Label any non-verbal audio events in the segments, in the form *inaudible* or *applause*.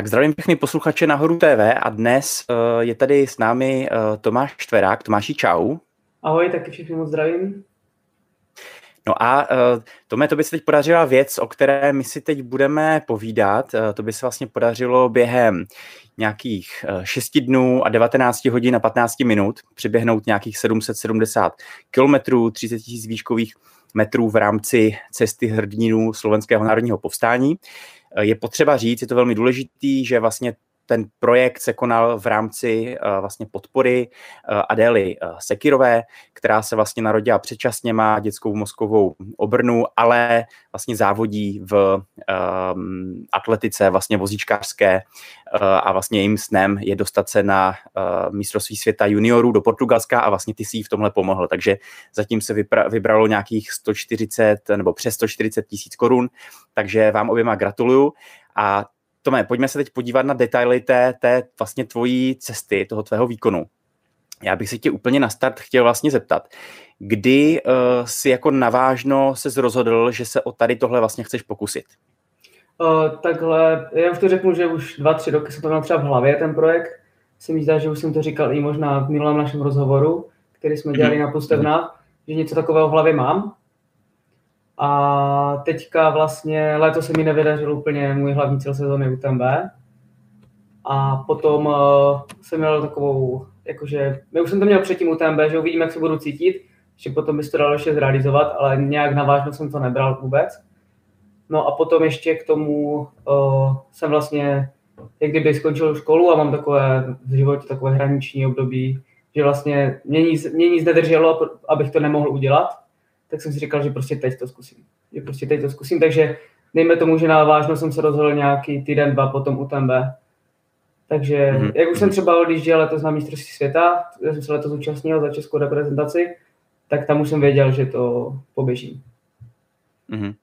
Tak zdravím všechny posluchače Nahoru TV a dnes uh, je tady s námi uh, Tomáš Štverák. Tomáši, čau. Ahoj, taky všichni moc zdravím. No a uh, Tome, to by se teď podařila věc, o které my si teď budeme povídat. Uh, to by se vlastně podařilo během nějakých uh, 6 dnů a 19 hodin a 15 minut přiběhnout nějakých 770 kilometrů, 30 000 výškových metrů v rámci cesty hrdinů Slovenského národního povstání. Uh, je potřeba říct, je to velmi důležitý, že vlastně ten projekt se konal v rámci uh, vlastně podpory uh, Adély uh, Sekirové, která se vlastně narodila předčasně, má dětskou mozkovou obrnu, ale vlastně závodí v um, atletice, vlastně vozíčkářské uh, a vlastně jejím snem je dostat se na uh, mistrovství světa juniorů do Portugalska a vlastně ty si jí v tomhle pomohl. Takže zatím se vypra- vybralo nějakých 140 nebo přes 140 tisíc korun, takže vám oběma gratuluju. A Tome, pojďme se teď podívat na detaily té, té vlastně tvojí cesty, toho tvého výkonu. Já bych se tě úplně na start chtěl vlastně zeptat, kdy uh, si jako navážno se rozhodl, že se o tady tohle vlastně chceš pokusit? Uh, takhle, já už to řeknu, že už dva, tři roky jsem to měl třeba v hlavě, ten projekt. Si mi zdá, že už jsem to říkal i možná v minulém našem rozhovoru, který jsme dělali mm-hmm. na Pustevnách, mm-hmm. že něco takového v hlavě mám. A teďka vlastně letos se mi nevydařil úplně můj hlavní cíl sezóny UTMB. A potom uh, jsem měl takovou, jakože, my už jsem to měl předtím UTMB, že uvidím, jak se budu cítit, že potom by se to dalo ještě zrealizovat, ale nějak navážno jsem to nebral vůbec. No a potom ještě k tomu uh, jsem vlastně, jak kdyby skončil školu a mám takové v životě takové hraniční období, že vlastně mě nic, mě nic nedrželo, abych to nemohl udělat tak jsem si říkal, že prostě teď to zkusím. Že prostě teď to zkusím, takže dejme tomu, že na vážno jsem se rozhodl nějaký týden, dva potom u TMB. Takže mm-hmm. jak už jsem třeba odjížděl letos na mistrovství světa, já jsem se letos zúčastnil za českou reprezentaci, tak tam už jsem věděl, že to poběžím. Mm-hmm.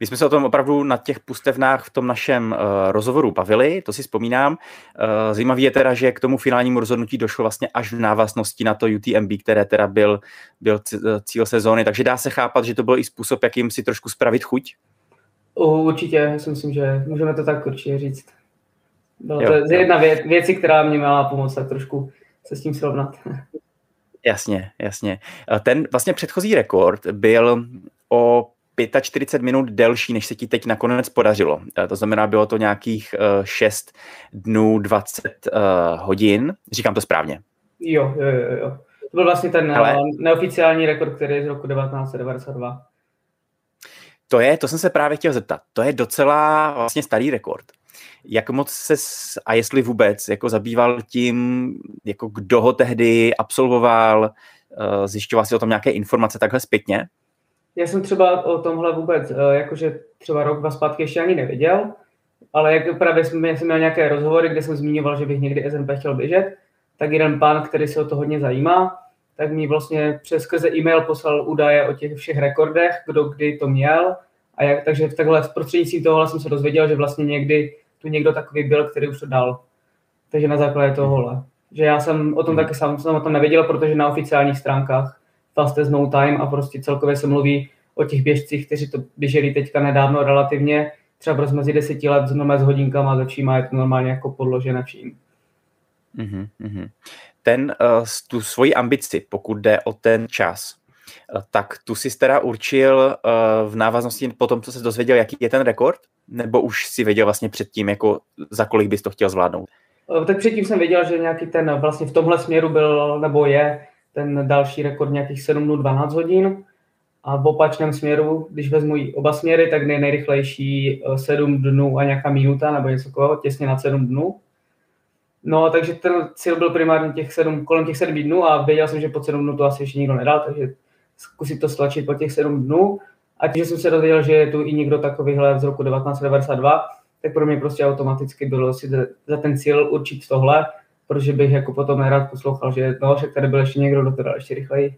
My jsme se o tom opravdu na těch pustevnách v tom našem uh, rozhovoru bavili, to si vzpomínám. Uh, zajímavý je teda, že k tomu finálnímu rozhodnutí došlo vlastně až v návaznosti na to UTMB, které teda byl, byl eh, cíl sezóny, takže dá se chápat, že to byl i způsob, jakým si trošku spravit chuť? Uh, určitě, já si myslím, že můžeme to tak určitě říct. Byla jo, to je jedna věc, věci, která mě měla pomoct tak trošku se s tím srovnat. Jasně, jasně. Ten vlastně předchozí rekord byl o 45 minut delší, než se ti teď nakonec podařilo. Eh, to znamená, bylo to nějakých 6 eh, dnů 20 eh, hodin. Říkám to správně. Jo, jo, jo. jo. To byl vlastně ten Ale... neoficiální rekord, který je z roku 1992. To je, to jsem se právě chtěl zeptat. To je docela vlastně starý rekord. Jak moc se, a jestli vůbec, jako zabýval tím, jako kdo ho tehdy absolvoval, zjišťoval si o tom nějaké informace takhle zpětně? Já jsem třeba o tomhle vůbec, eh, jakože třeba rok, dva zpátky ještě ani nevěděl, ale jak právě jsem, jsem měl nějaké rozhovory, kde jsem zmiňoval, že bych někdy SNP chtěl běžet, tak jeden pán, který se o to hodně zajímá, tak mi vlastně přes skrze e-mail poslal údaje o těch všech rekordech, kdo kdy to měl. A jak, takže takhle v prostřednictvím toho jsem se dozvěděl, že vlastně někdy tu někdo takový byl, který už to dal. Takže na základě tohohle. Že já jsem o tom taky sám jsem o tom nevěděl, protože na oficiálních stránkách fastest no time a prostě celkově se mluví o těch běžcích, kteří to běželi teďka nedávno relativně, třeba mezi deseti let s hodinkama za čím je to normálně jako podložené vším. Mm-hmm. Ten, uh, tu svoji ambici, pokud jde o ten čas, uh, tak tu si teda určil uh, v návaznosti po tom, co se dozvěděl, jaký je ten rekord? Nebo už si věděl vlastně předtím, jako za kolik bys to chtěl zvládnout? Tak předtím jsem věděl, že nějaký ten vlastně v tomhle směru byl, nebo je ten další rekord nějakých 7 dnů 12 hodin. A v opačném směru, když vezmu oba směry, tak nej, nejrychlejší 7 eh, dnů a nějaká minuta nebo něco takového, těsně nad 7 dnů. No, takže ten cíl byl primárně těch 7, kolem těch 7 dnů a věděl jsem, že po 7 dnů to asi ještě nikdo nedal, takže zkusit to stlačit po těch 7 dnů. A tím, že jsem se dozvěděl, že je tu i někdo takovýhle z roku 1992, tak pro mě prostě automaticky bylo si za ten cíl určit tohle protože bych jako potom nerad poslouchal, že no, že tady byl ještě někdo, kdo to dal ještě rychleji.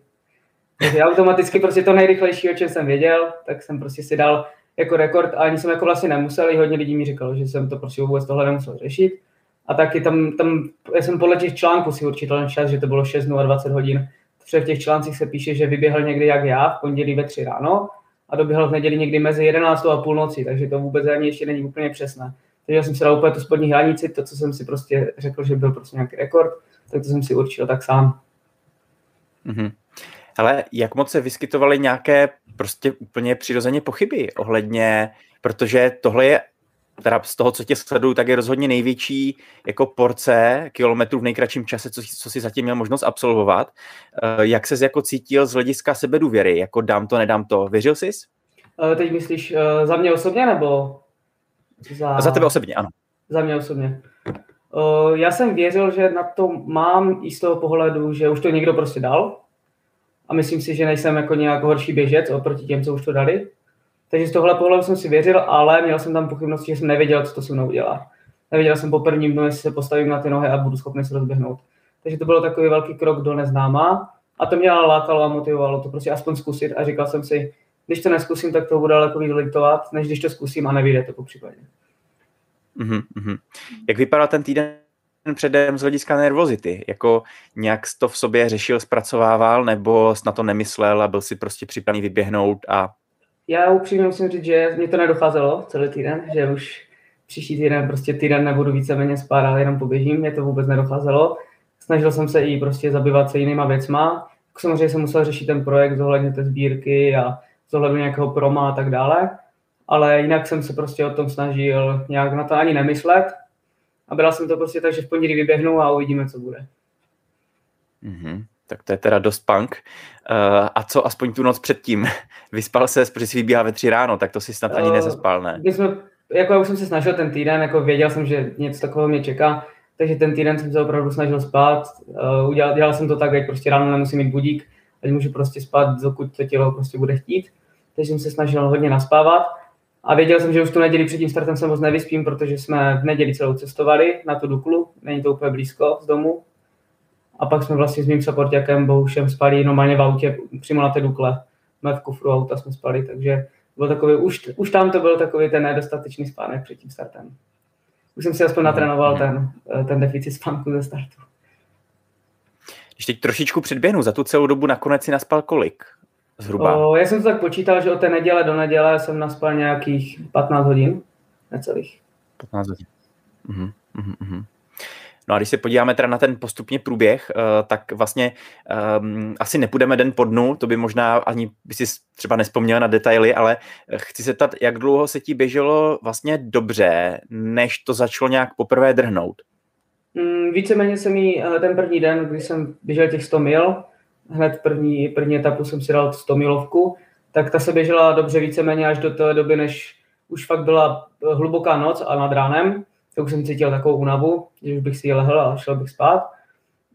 Takže automaticky prostě to nejrychlejší, o čem jsem věděl, tak jsem prostě si dal jako rekord a ani jsem jako vlastně nemusel, i hodně lidí mi říkalo, že jsem to prostě vůbec tohle nemusel řešit. A taky tam, tam já jsem podle těch článků si určitě ten čas, že to bylo 6 a 20 hodin. Protože těch článcích se píše, že vyběhl někdy jak já v pondělí ve 3 ráno a doběhl v neděli někdy mezi 11 a půlnoci, takže to vůbec ani ještě není úplně přesné. Takže jsem si dal úplně tu spodní hranici, to, co jsem si prostě řekl, že byl prostě nějaký rekord, tak to jsem si určil tak sám. Mm-hmm. Ale jak moc se vyskytovaly nějaké prostě úplně přirozeně pochyby ohledně, protože tohle je teda z toho, co tě sleduju, tak je rozhodně největší jako porce kilometrů v nejkratším čase, co, co si zatím měl možnost absolvovat. Eh, jak ses jako cítil z hlediska sebedůvěry? Jako dám to, nedám to. Věřil jsi? Eh, teď myslíš eh, za mě osobně, nebo za... Za tebe osobně, ano. Za mě osobně. Já jsem věřil, že na to mám i z toho pohledu, že už to někdo prostě dal. A myslím si, že nejsem jako nějak horší běžec oproti těm, co už to dali. Takže z tohle pohledu jsem si věřil, ale měl jsem tam pochybnosti, že jsem nevěděl, co to se mnou udělá. Nevěděl jsem po prvním dnu, jestli se postavím na ty nohy a budu schopný se rozběhnout. Takže to byl takový velký krok do neznáma a to mě ale lákalo a motivovalo to prostě aspoň zkusit a říkal jsem si, když to neskusím, tak to bude daleko víc litovat, než když to zkusím a nevyjde to po případě. Mm-hmm. Jak vypadal ten týden předem z hlediska nervozity? Jako nějak to v sobě řešil, zpracovával, nebo na to nemyslel a byl si prostě připravený vyběhnout a já upřímně musím říct, že mě to nedocházelo celý týden, že už příští týden, prostě týden nebudu víceméně spát, ale jenom poběžím, mě to vůbec nedocházelo. Snažil jsem se i prostě zabývat se jinýma věcma. Samozřejmě jsem musel řešit ten projekt zohledně té sbírky a zohledně nějakého proma a tak dále, ale jinak jsem se prostě o tom snažil nějak na to ani nemyslet a byla jsem to prostě tak, že v pondělí vyběhnu a uvidíme, co bude. Mm-hmm tak to je teda dost punk. Uh, a co aspoň tu noc předtím? *laughs* Vyspal se, protože jsi vybíhal ve tři ráno, tak to si snad ani uh, nezespal, ne? My jsme, jako já už jsem se snažil ten týden, jako věděl jsem, že něco takového mě čeká, takže ten týden jsem se opravdu snažil spát. Uh, udělal, dělal jsem to tak, ať prostě ráno nemusím mít budík, ať můžu prostě spát, dokud to tělo prostě bude chtít. Takže jsem se snažil hodně naspávat. A věděl jsem, že už tu neděli před tím startem se moc nevyspím, protože jsme v neděli celou cestovali na tu Duklu, není to úplně blízko z domu, a pak jsme vlastně s mým supportěkem Boušem spali normálně v autě přímo na té Dukle. Jsme v kufru auta jsme spali, takže byl takový, už, už tam to byl takový ten nedostatečný spánek před tím startem. Už jsem si aspoň natrénoval ten, ten deficit spánku ze startu. Když teď trošičku předběhnu, za tu celou dobu nakonec si naspal kolik? Zhruba. O, já jsem to tak počítal, že od té neděle do neděle jsem naspal nějakých 15 hodin, necelých. 15 hodin. Uh-huh, uh-huh. No a když se podíváme teda na ten postupně průběh, eh, tak vlastně um, asi nepůjdeme den po dnu, to by možná ani by si třeba nespomněl na detaily, ale eh, chci se ptat, jak dlouho se ti běželo vlastně dobře, než to začalo nějak poprvé drhnout? Mm, víceméně se mi eh, ten první den, kdy jsem běžel těch 100 mil, hned první, první etapu jsem si dal 100 milovku, tak ta se běžela dobře víceméně až do té doby, než už fakt byla hluboká noc a nad ránem, tak už jsem cítil takovou únavu, že už bych si lehl a šel bych spát.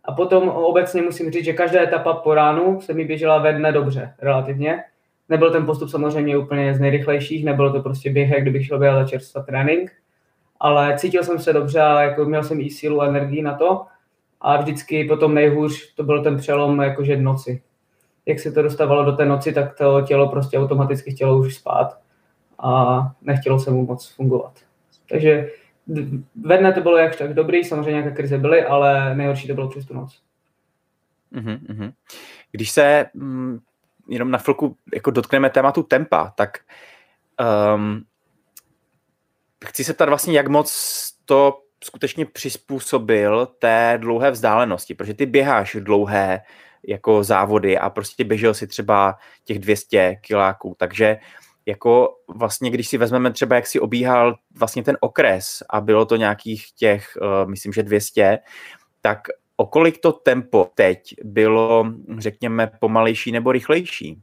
A potom obecně musím říct, že každá etapa po ránu se mi běžela ve dne dobře, relativně. Nebyl ten postup samozřejmě úplně z nejrychlejších, nebylo to prostě běh, jak kdybych šel běhat čerstvá trénink, ale cítil jsem se dobře a jako měl jsem i sílu a energii na to. A vždycky potom nejhůř to byl ten přelom jakože noci. Jak se to dostávalo do té noci, tak to tělo prostě automaticky chtělo už spát a nechtělo se mu moc fungovat. Takže ve dne to bylo jakž tak dobrý, samozřejmě nějaké krize byly, ale nejhorší to bylo přes tu noc. Mm-hmm. Když se mm, jenom na chvilku jako dotkneme tématu tempa, tak um, chci se ptat vlastně, jak moc to skutečně přizpůsobil té dlouhé vzdálenosti, protože ty běháš dlouhé jako závody a prostě běžel si třeba těch 200 kiláků, takže jako vlastně, když si vezmeme třeba, jak si obíhal vlastně ten okres a bylo to nějakých těch, uh, myslím, že 200, tak o kolik to tempo teď bylo, řekněme, pomalejší nebo rychlejší?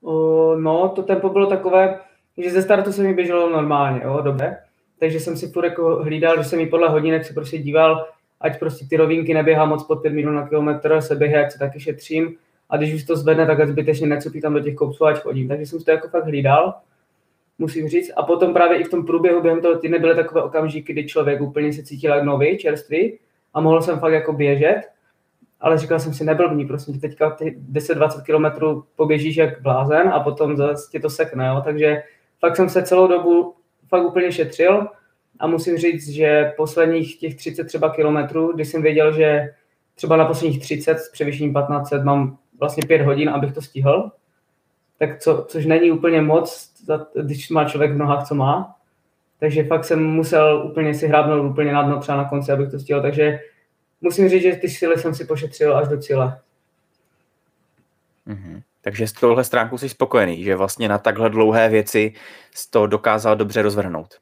Uh, no, to tempo bylo takové, že ze startu se mi běželo normálně, jo, dobře. Takže jsem si furt jako hlídal, že jsem mi podle hodinek se prostě díval, ať prostě ty rovinky neběhá moc pod 5 minut na kilometr, se běhá, ať se taky šetřím a když už to zvedne, tak zbytečně necupí tam do těch kopců, ať chodím. Takže jsem to jako fakt hlídal, musím říct. A potom právě i v tom průběhu během toho týdne byly takové okamžiky, kdy člověk úplně se cítil jak nový, čerstvý a mohl jsem fakt jako běžet. Ale říkal jsem si, neblbní, prostě teďka 10-20 kilometrů poběžíš jak blázen a potom zase ti to sekne, jo. Takže fakt jsem se celou dobu fakt úplně šetřil a musím říct, že posledních těch 30 třeba kilometrů, když jsem věděl, že třeba na posledních 30 s převýšením 1500 mám vlastně pět hodin, abych to stihl, tak co, což není úplně moc, když má člověk v nohách, co má, takže fakt jsem musel úplně si hrábnout úplně na dno třeba na konci, abych to stihl, takže musím říct, že ty síly jsem si pošetřil až do cíle. Mm-hmm. Takže z tohle stránku jsi spokojený, že vlastně na takhle dlouhé věci to dokázal dobře rozvrhnout.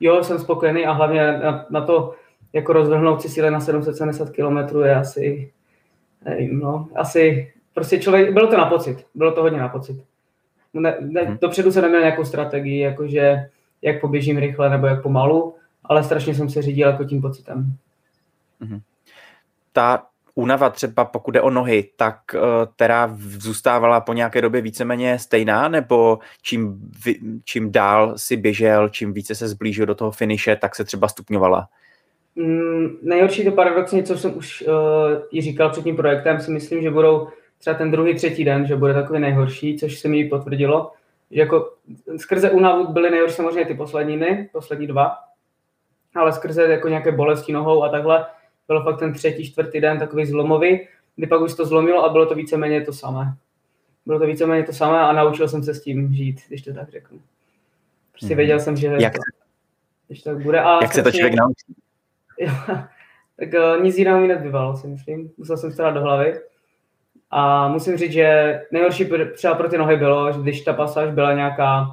Jo, jsem spokojený a hlavně na, na to, jako rozvrhnout si síly na 770 km je asi, nevím, no, asi, prostě člověk, bylo to na pocit, bylo to hodně na pocit. Ne, ne, hmm. Dopředu jsem neměl nějakou strategii, jakože jak poběžím rychle nebo jak pomalu, ale strašně jsem se řídil jako tím pocitem. Hmm. Ta únava třeba pokud jde o nohy, tak uh, teda zůstávala po nějaké době víceméně stejná, nebo čím, čím dál si běžel, čím více se zblížil do toho finiše, tak se třeba stupňovala? Mm, nejhorší to paradoxně, co jsem už uh, i říkal před tím projektem, si myslím, že budou třeba ten druhý, třetí den, že bude takový nejhorší, což se mi potvrdilo. Že jako skrze únavu byly nejhorší samozřejmě ty poslední dny, poslední dva, ale skrze jako nějaké bolesti nohou a takhle, byl fakt ten třetí, čtvrtý den takový zlomový, kdy pak už to zlomilo a bylo to víceméně to samé. Bylo to víceméně to samé a naučil jsem se s tím žít, když to tak řeknu. Prostě hmm. věděl jsem, že jak, to, když to tak bude. A jak se to člověk naučí? *laughs* tak uh, nic jiného mi nezbývalo, si myslím. Musel jsem starat do hlavy. A musím říct, že nejhorší třeba pro ty nohy bylo, že když ta pasáž byla nějaká,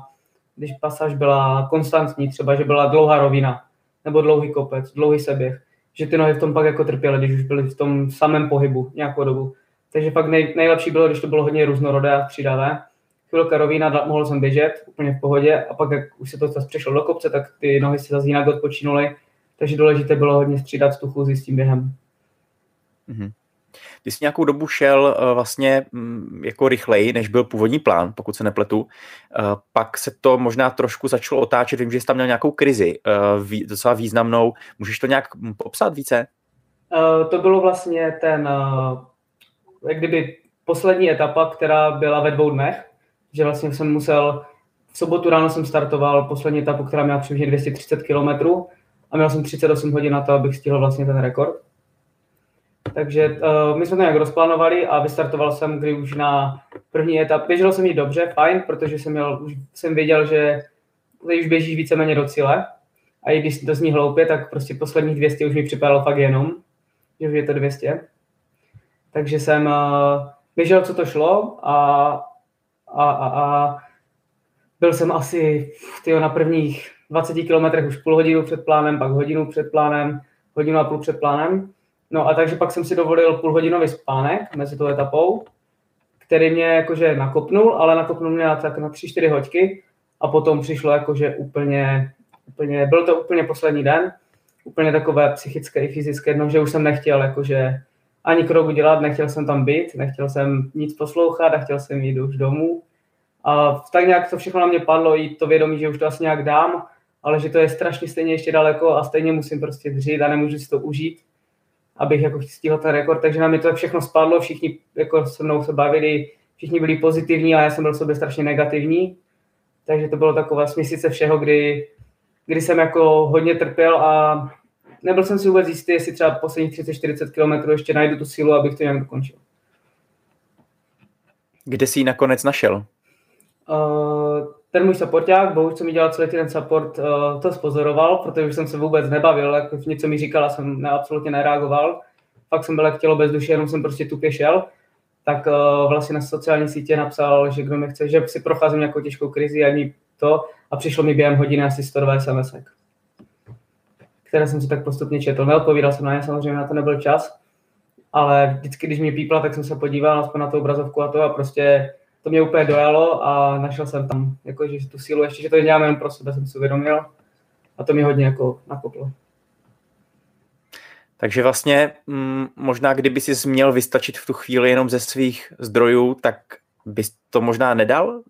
když pasáž byla konstantní, třeba, že byla dlouhá rovina, nebo dlouhý kopec, dlouhý seběh, že ty nohy v tom pak jako trpěly, když už byly v tom samém pohybu nějakou dobu. Takže pak nej, nejlepší bylo, když to bylo hodně různorodé a střídavé. Chvilka rovina, mohl jsem běžet úplně v pohodě a pak, jak už se to zase přešlo do kopce, tak ty nohy si zase jinak odpočinuly. Takže důležité bylo hodně střídat chůzi s tím během. Mm-hmm. Ty jsi nějakou dobu šel uh, vlastně um, jako rychleji, než byl původní plán, pokud se nepletu. Uh, pak se to možná trošku začalo otáčet. Vím, že jsi tam měl nějakou krizi, vý, docela významnou. Můžeš to nějak hm, popsat více? To bylo vlastně ten, jak kdyby poslední etapa, která byla ve dvou dnech, že vlastně jsem musel, v sobotu ráno jsem startoval poslední etapu, která měla přibližně 230 km a měl jsem 38 hodin na to, abych stihl vlastně ten rekord. Takže uh, my jsme to nějak rozplánovali a vystartoval jsem, kdy už na první etap, běžel jsem ji dobře, fajn, protože jsem, měl, už jsem věděl, že tady už běžíš víceméně do cíle. A i když to zní hloupě, tak prostě posledních 200 už mi připadalo fakt jenom, že už je to 200. Takže jsem uh, běžel, co to šlo a, a, a, a byl jsem asi tyjo, na prvních 20 kilometrech už půl hodinu před plánem, pak hodinu před plánem, hodinu a půl před plánem. No a takže pak jsem si dovolil půlhodinový spánek mezi tou etapou, který mě jakože nakopnul, ale nakopnul mě na, tak na 3-4 hoďky a potom přišlo jakože úplně, úplně, byl to úplně poslední den, úplně takové psychické i fyzické, no, že už jsem nechtěl jakože ani krok udělat, nechtěl jsem tam být, nechtěl jsem nic poslouchat a chtěl jsem jít už domů. A tak nějak to všechno na mě padlo, i to vědomí, že už to asi nějak dám, ale že to je strašně stejně ještě daleko a stejně musím prostě dřít a nemůžu si to užít abych jako stihl ten rekord, takže na mě to všechno spadlo, všichni jako se mnou se bavili, všichni byli pozitivní a já jsem byl sobě strašně negativní, takže to bylo taková směsice všeho, kdy, kdy jsem jako hodně trpěl a nebyl jsem si vůbec jistý, jestli třeba posledních 30-40 km ještě najdu tu sílu, abych to nějak dokončil. Kde jsi ji nakonec našel? Uh, ten můj supporták, bohužel, co mi dělal celý ten support, uh, to spozoroval, protože už jsem se vůbec nebavil, jako něco mi říkal a jsem ne, absolutně nereagoval. Fakt jsem byl jak tělo bez duše, jenom jsem prostě tupě šel. Tak uh, vlastně na sociální sítě napsal, že kdo mi chce, že si procházím nějakou těžkou krizi a to a přišlo mi během hodiny asi 102 sms které jsem si tak postupně četl. Neodpovídal jsem na ně, samozřejmě na to nebyl čas, ale vždycky, když mě pípla, tak jsem se podíval aspoň na tu obrazovku a to a prostě to mě úplně dojalo a našel jsem tam jako, že tu sílu, ještě, že to dělám jenom pro sebe, jsem si uvědomil a to mě hodně jako nakoplo. Takže vlastně m, mm, možná, kdyby si měl vystačit v tu chvíli jenom ze svých zdrojů, tak bys to možná nedal?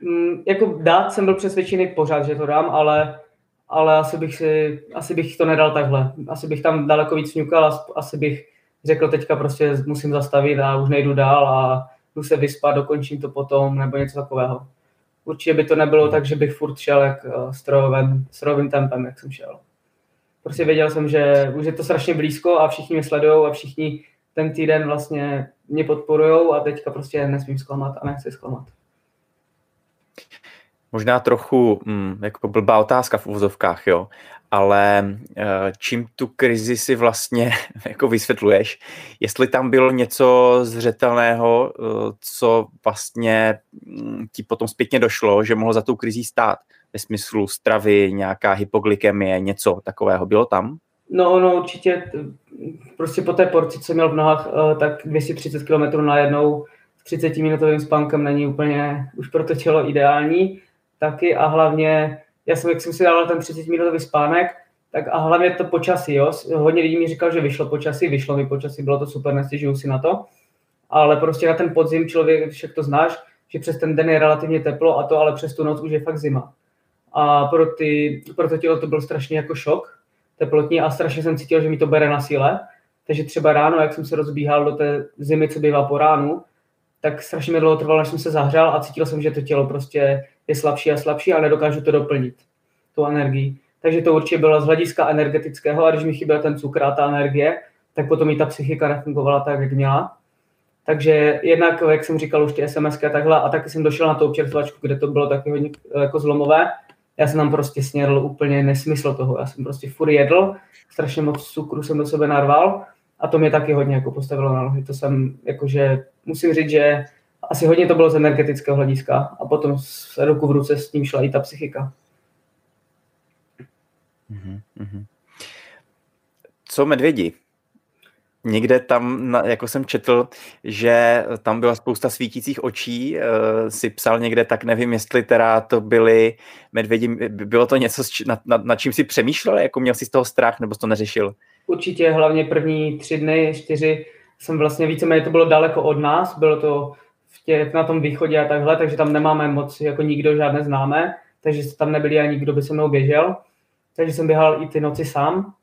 Mm, jako dát jsem byl přesvědčený pořád, že to dám, ale, ale asi, bych si, asi bych to nedal takhle. Asi bych tam daleko víc ňukal, asi bych řekl teďka prostě musím zastavit a už nejdu dál a jdu se vyspat, dokončím to potom, nebo něco takového. Určitě by to nebylo tak, že bych furt šel jak uh, strojovým, strojovým tempem, jak jsem šel. Prostě věděl jsem, že už je to strašně blízko a všichni mě sledují a všichni ten týden vlastně mě podporují a teďka prostě nesmím zklamat a nechci zklamat. Možná trochu hm, jako blbá otázka v úvozovkách, jo, ale eh, čím tu krizi si vlastně *laughs* jako vysvětluješ, jestli tam bylo něco zřetelného, eh, co vlastně hm, ti potom zpětně došlo, že mohlo za tou krizí stát, ve smyslu stravy, nějaká hypoglykemie, něco takového, bylo tam? No, no určitě, prostě po té porci, co měl v nohách, eh, tak 230 km najednou s 30 minutovým spánkem není úplně už pro to tělo ideální taky a hlavně, já jsem, jak jsem si dával ten 30 minutový spánek, tak a hlavně to počasí, jo. Hodně lidí mi říkal, že vyšlo počasí, vyšlo mi počasí, bylo to super, nestěžuju si na to. Ale prostě na ten podzim člověk, však to znáš, že přes ten den je relativně teplo a to ale přes tu noc už je fakt zima. A pro, ty, pro to tělo to byl strašně jako šok teplotní a strašně jsem cítil, že mi to bere na síle. Takže třeba ráno, jak jsem se rozbíhal do té zimy, co bývá po ránu, tak strašně mi dlouho trvalo, než jsem se zahřál a cítil jsem, že to tělo prostě je slabší a slabší a nedokážu to doplnit, tu energii. Takže to určitě bylo z hlediska energetického a když mi chyběl ten cukr a ta energie, tak potom i ta psychika nefungovala tak, jak měla. Takže jednak, jak jsem říkal, už ty SMS a takhle, a taky jsem došel na tu občerstvačku, kde to bylo taky hodně jako zlomové. Já jsem tam prostě snědl úplně nesmysl toho. Já jsem prostě furt jedl, strašně moc cukru jsem do sebe narval a to mě taky hodně jako postavilo na nohy. To jsem, jakože, musím říct, že asi hodně to bylo z energetického hlediska a potom se ruku v ruce s tím šla i ta psychika. Mm-hmm. Co medvědi? Někde tam, jako jsem četl, že tam byla spousta svítících očí, uh, si psal někde, tak nevím, jestli teda to byly medvědi, bylo to něco, nad, nad, nad čím si přemýšlel, jako měl si z toho strach, nebo jsi to neřešil? Určitě, hlavně první tři dny, čtyři, jsem vlastně víceméně, to bylo daleko od nás, bylo to v tě, na tom východě a takhle, takže tam nemáme moc, jako nikdo žádné známé, takže tam nebyli ani kdo by se mnou běžel, takže jsem běhal i ty noci sám.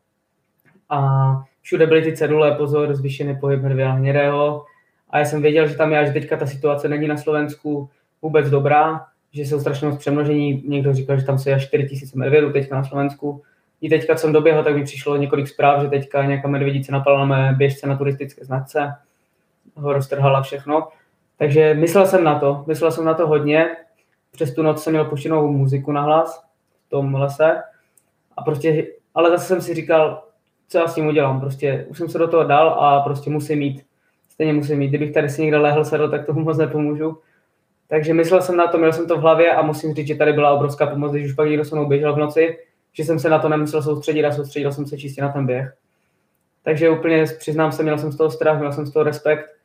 A všude byly ty cedule, pozor, zvýšený pohyb medvěda hnědého. A já jsem věděl, že tam je až teďka ta situace není na Slovensku vůbec dobrá, že jsou strašně moc přemnožení, někdo říkal, že tam jsou až 4 000 medvědů teďka na Slovensku. I teďka, co jsem doběhl, tak mi přišlo několik zpráv, že teďka nějaká medvědice napadla na mé běžce na turistické značce, ho roztrhala všechno. Takže myslel jsem na to, myslel jsem na to hodně. Přes tu noc jsem měl puštěnou muziku na hlas v tom lese. A prostě, ale zase jsem si říkal, co já s tím udělám. Prostě už jsem se do toho dal a prostě musím mít. Stejně musím mít. Kdybych tady si někde lehl, sedl, tak tomu moc nepomůžu. Takže myslel jsem na to, měl jsem to v hlavě a musím říct, že tady byla obrovská pomoc, když už pak někdo se mnou běžel v noci, že jsem se na to nemusel soustředit a soustředil jsem se čistě na ten běh. Takže úplně přiznám se, měl jsem z toho strach, měl jsem z toho respekt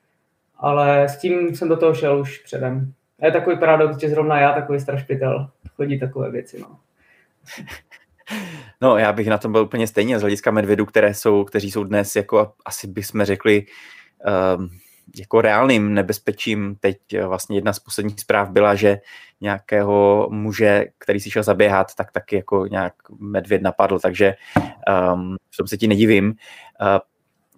ale s tím jsem do toho šel už předem. A je takový paradox, že zrovna já, takový strašpitel, chodí takové věci. No. No, já bych na tom byl úplně stejně z hlediska medvědů, které jsou, kteří jsou dnes, jako asi bychom řekli, um, jako reálným nebezpečím. Teď eh, vlastně jedna z posledních zpráv byla, že nějakého muže, který si šel zaběhat, tak taky jako nějak medvěd napadl, takže um, v tom se ti nedivím. Uh,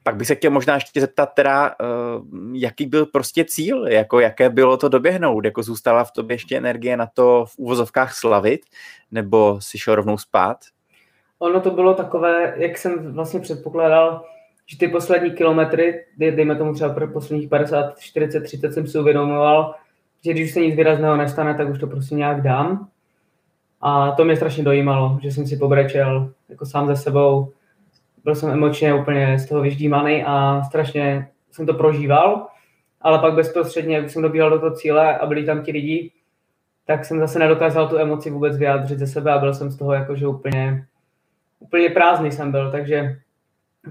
pak bych se chtěl možná ještě zeptat teda, uh, jaký byl prostě cíl, jako jaké bylo to doběhnout, jako zůstala v tobě ještě energie na to v úvozovkách slavit, nebo si šel rovnou spát? Ono to bylo takové, jak jsem vlastně předpokládal, že ty poslední kilometry, dejme tomu třeba pro posledních 50, 40, 30 jsem si uvědomoval, že když se nic výrazného nestane, tak už to prostě nějak dám. A to mě strašně dojímalo, že jsem si pobrečel jako sám ze sebou, byl jsem emočně úplně z toho vyždímaný a strašně jsem to prožíval, ale pak bezprostředně, když jsem dobíhal do toho cíle a byli tam ti lidi, tak jsem zase nedokázal tu emoci vůbec vyjádřit ze sebe a byl jsem z toho jakože úplně, úplně prázdný jsem byl, takže,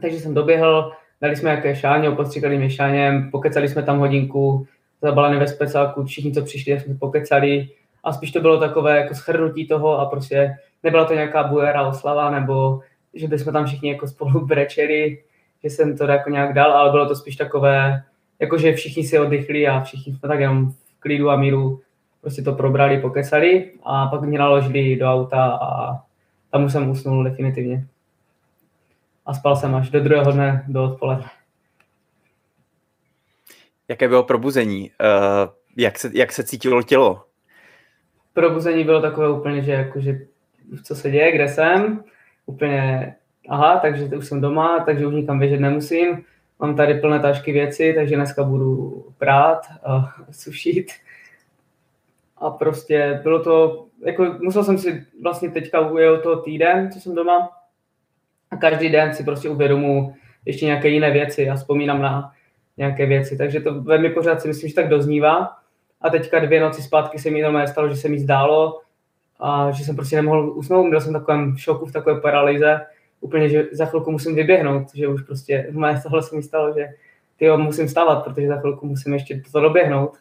takže jsem doběhl, dali jsme jaké šáně, opostříkali mě šáněm, pokecali jsme tam hodinku, zabaleny ve speciálku, všichni, co přišli, jsme pokecali a spíš to bylo takové jako schrnutí toho a prostě nebyla to nějaká bujera oslava nebo že bychom tam všichni jako spolu *laughs* brečeli, že jsem to jako nějak dal, ale bylo to spíš takové, jako že všichni si oddychli a všichni jsme tak jenom v klidu a míru prostě to probrali, pokesali a pak mě naložili do auta a tam už jsem usnul definitivně. A spal jsem až do druhého dne, do odpoledne. Jaké bylo probuzení? Uh, jak, se, jak se cítilo tělo? Probuzení bylo takové úplně, že jakože co se děje, kde jsem, úplně, aha, takže už jsem doma, takže už nikam běžet nemusím. Mám tady plné tašky věci, takže dneska budu prát a *laughs* sušit. a prostě bylo to, jako musel jsem si vlastně teďka ujel to týden, co jsem doma a každý den si prostě uvědomu ještě nějaké jiné věci a vzpomínám na nějaké věci, takže to velmi pořád si myslím, že tak doznívá a teďka dvě noci zpátky se mi normálně stalo, že se mi zdálo a že jsem prostě nemohl usnout, byl jsem v takovém šoku, v takové paralýze, úplně, že za chvilku musím vyběhnout, že už prostě v tohle se mi stalo, že ty musím stávat, protože za chvilku musím ještě to doběhnout.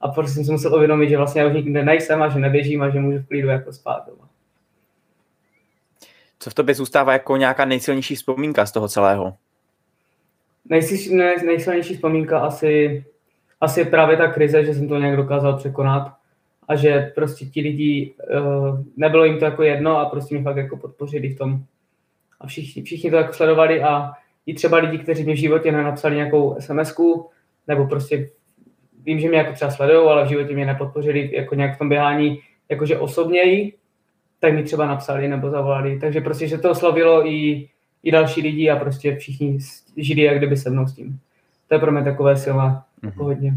A prostě jsem se musel uvědomit, že vlastně já už nikde nejsem a že neběžím a že můžu v klidu jako spát doma. Co v tobě zůstává jako nějaká nejsilnější vzpomínka z toho celého? Nejsilnější, nejsilnější vzpomínka asi, asi právě ta krize, že jsem to nějak dokázal překonat a že prostě ti lidi, uh, nebylo jim to jako jedno a prostě mě fakt jako podpořili v tom. A všichni, všichni to jako sledovali a i třeba lidi, kteří mi v životě nenapsali nějakou sms nebo prostě vím, že mě jako třeba sledují, ale v životě mě nepodpořili jako nějak v tom běhání, jakože osobněji, tak mi třeba napsali nebo zavolali. Takže prostě, že to oslovilo i, i další lidi a prostě všichni žili jak kdyby se mnou s tím. To je pro mě takové silné, mm-hmm. hodně.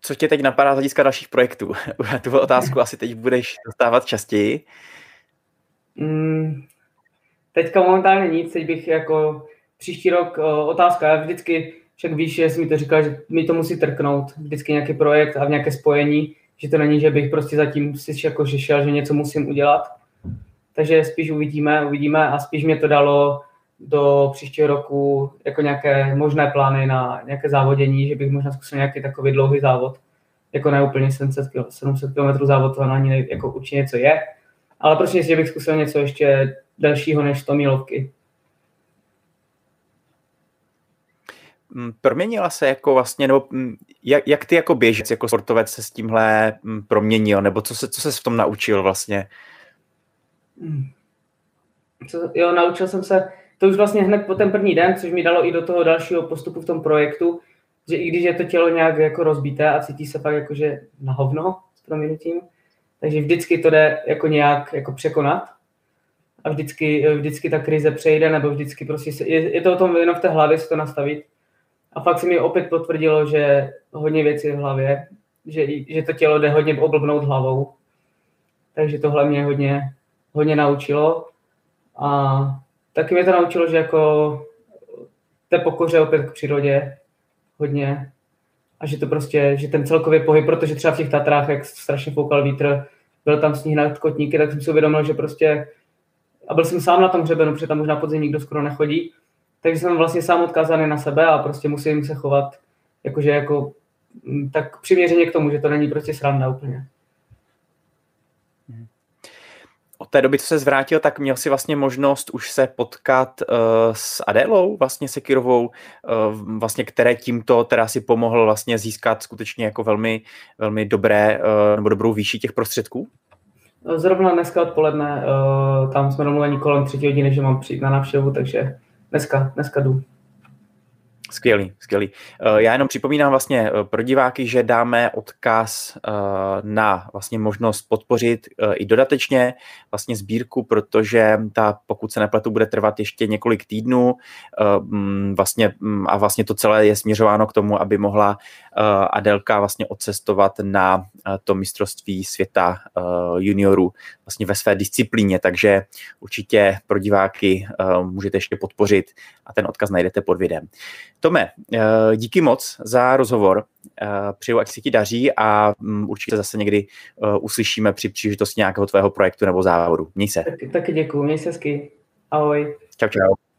Co tě teď napadá z hlediska dalších projektů? *laughs* tu otázku asi teď budeš dostávat častěji. Mm, teďka momentálně nic, teď bych jako příští rok otázka, já vždycky, však víš, že jsi mi to říkal, že mi to musí trknout, vždycky nějaký projekt a v nějaké spojení, že to není, že bych prostě zatím si jako že šel, že něco musím udělat. Takže spíš uvidíme, uvidíme a spíš mě to dalo do příštího roku jako nějaké možné plány na nějaké závodění, že bych možná zkusil nějaký takový dlouhý závod, jako ne úplně 700 km, 700 km závod, to ani jako určitě něco je, ale prostě, že bych zkusil něco ještě dalšího než 100 milovky. Proměnila se jako vlastně, nebo mm, jak, jak ty jako běžec, jako sportovec se s tímhle mm, proměnil, nebo co se, co se v tom naučil vlastně? Co, jo, naučil jsem se, to už vlastně hned po ten první den, což mi dalo i do toho dalšího postupu v tom projektu, že i když je to tělo nějak jako rozbité a cítí se pak jakože na hovno s proměnutím, takže vždycky to jde jako nějak jako překonat a vždycky, vždycky ta krize přejde, nebo vždycky prostě se, je, je to o tom jenom v té hlavě si to nastavit a fakt se mi opět potvrdilo, že hodně věcí v hlavě, že, že to tělo jde hodně oblbnout hlavou. Takže tohle mě hodně, hodně naučilo. A taky mě to naučilo, že jako té pokoře opět k přírodě hodně. A že to prostě, že ten celkový pohyb, protože třeba v těch Tatrách, jak strašně foukal vítr, byl tam sníh na kotníky, tak jsem si uvědomil, že prostě, a byl jsem sám na tom hřebenu, protože tam možná podzim nikdo skoro nechodí, takže jsem vlastně sám odkázaný na sebe a prostě musím se chovat jakože jako mm, tak přiměřeně k tomu, že to není prostě sranda úplně. Od té doby, co se zvrátil, tak měl si vlastně možnost už se potkat uh, s Adélou, vlastně Sekirovou, uh, vlastně které tímto teda si pomohl vlastně získat skutečně jako velmi, velmi dobré, uh, nebo dobrou výši těch prostředků? Zrovna dneska odpoledne, uh, tam jsme domluveni kolem třetí hodiny, že mám přijít na návštěvu, takže dneska, dneska jdu. Skvělý, skvělý. Eh, já jenom připomínám vlastně eh, pro diváky, že dáme odkaz eh, na vlastně možnost podpořit i dodatečně vlastně sbírku, protože ta, pokud se nepletu, bude trvat ještě několik týdnů mm, vlastně, mm, a vlastně to celé je směřováno k tomu, aby mohla Adelka vlastně odcestovat na to mistrovství světa juniorů vlastně ve své disciplíně, takže určitě pro diváky můžete ještě podpořit a ten odkaz najdete pod videem. Tome, eh, díky moc za rozhovor. Eh, přeju, ať se ti daří a mm, určitě zase někdy eh, uslyšíme při příležitosti nějakého tvého projektu nebo závodu. Měj se. Taky, taky děkuji, měj se hezky. Ahoj. Čau, čau.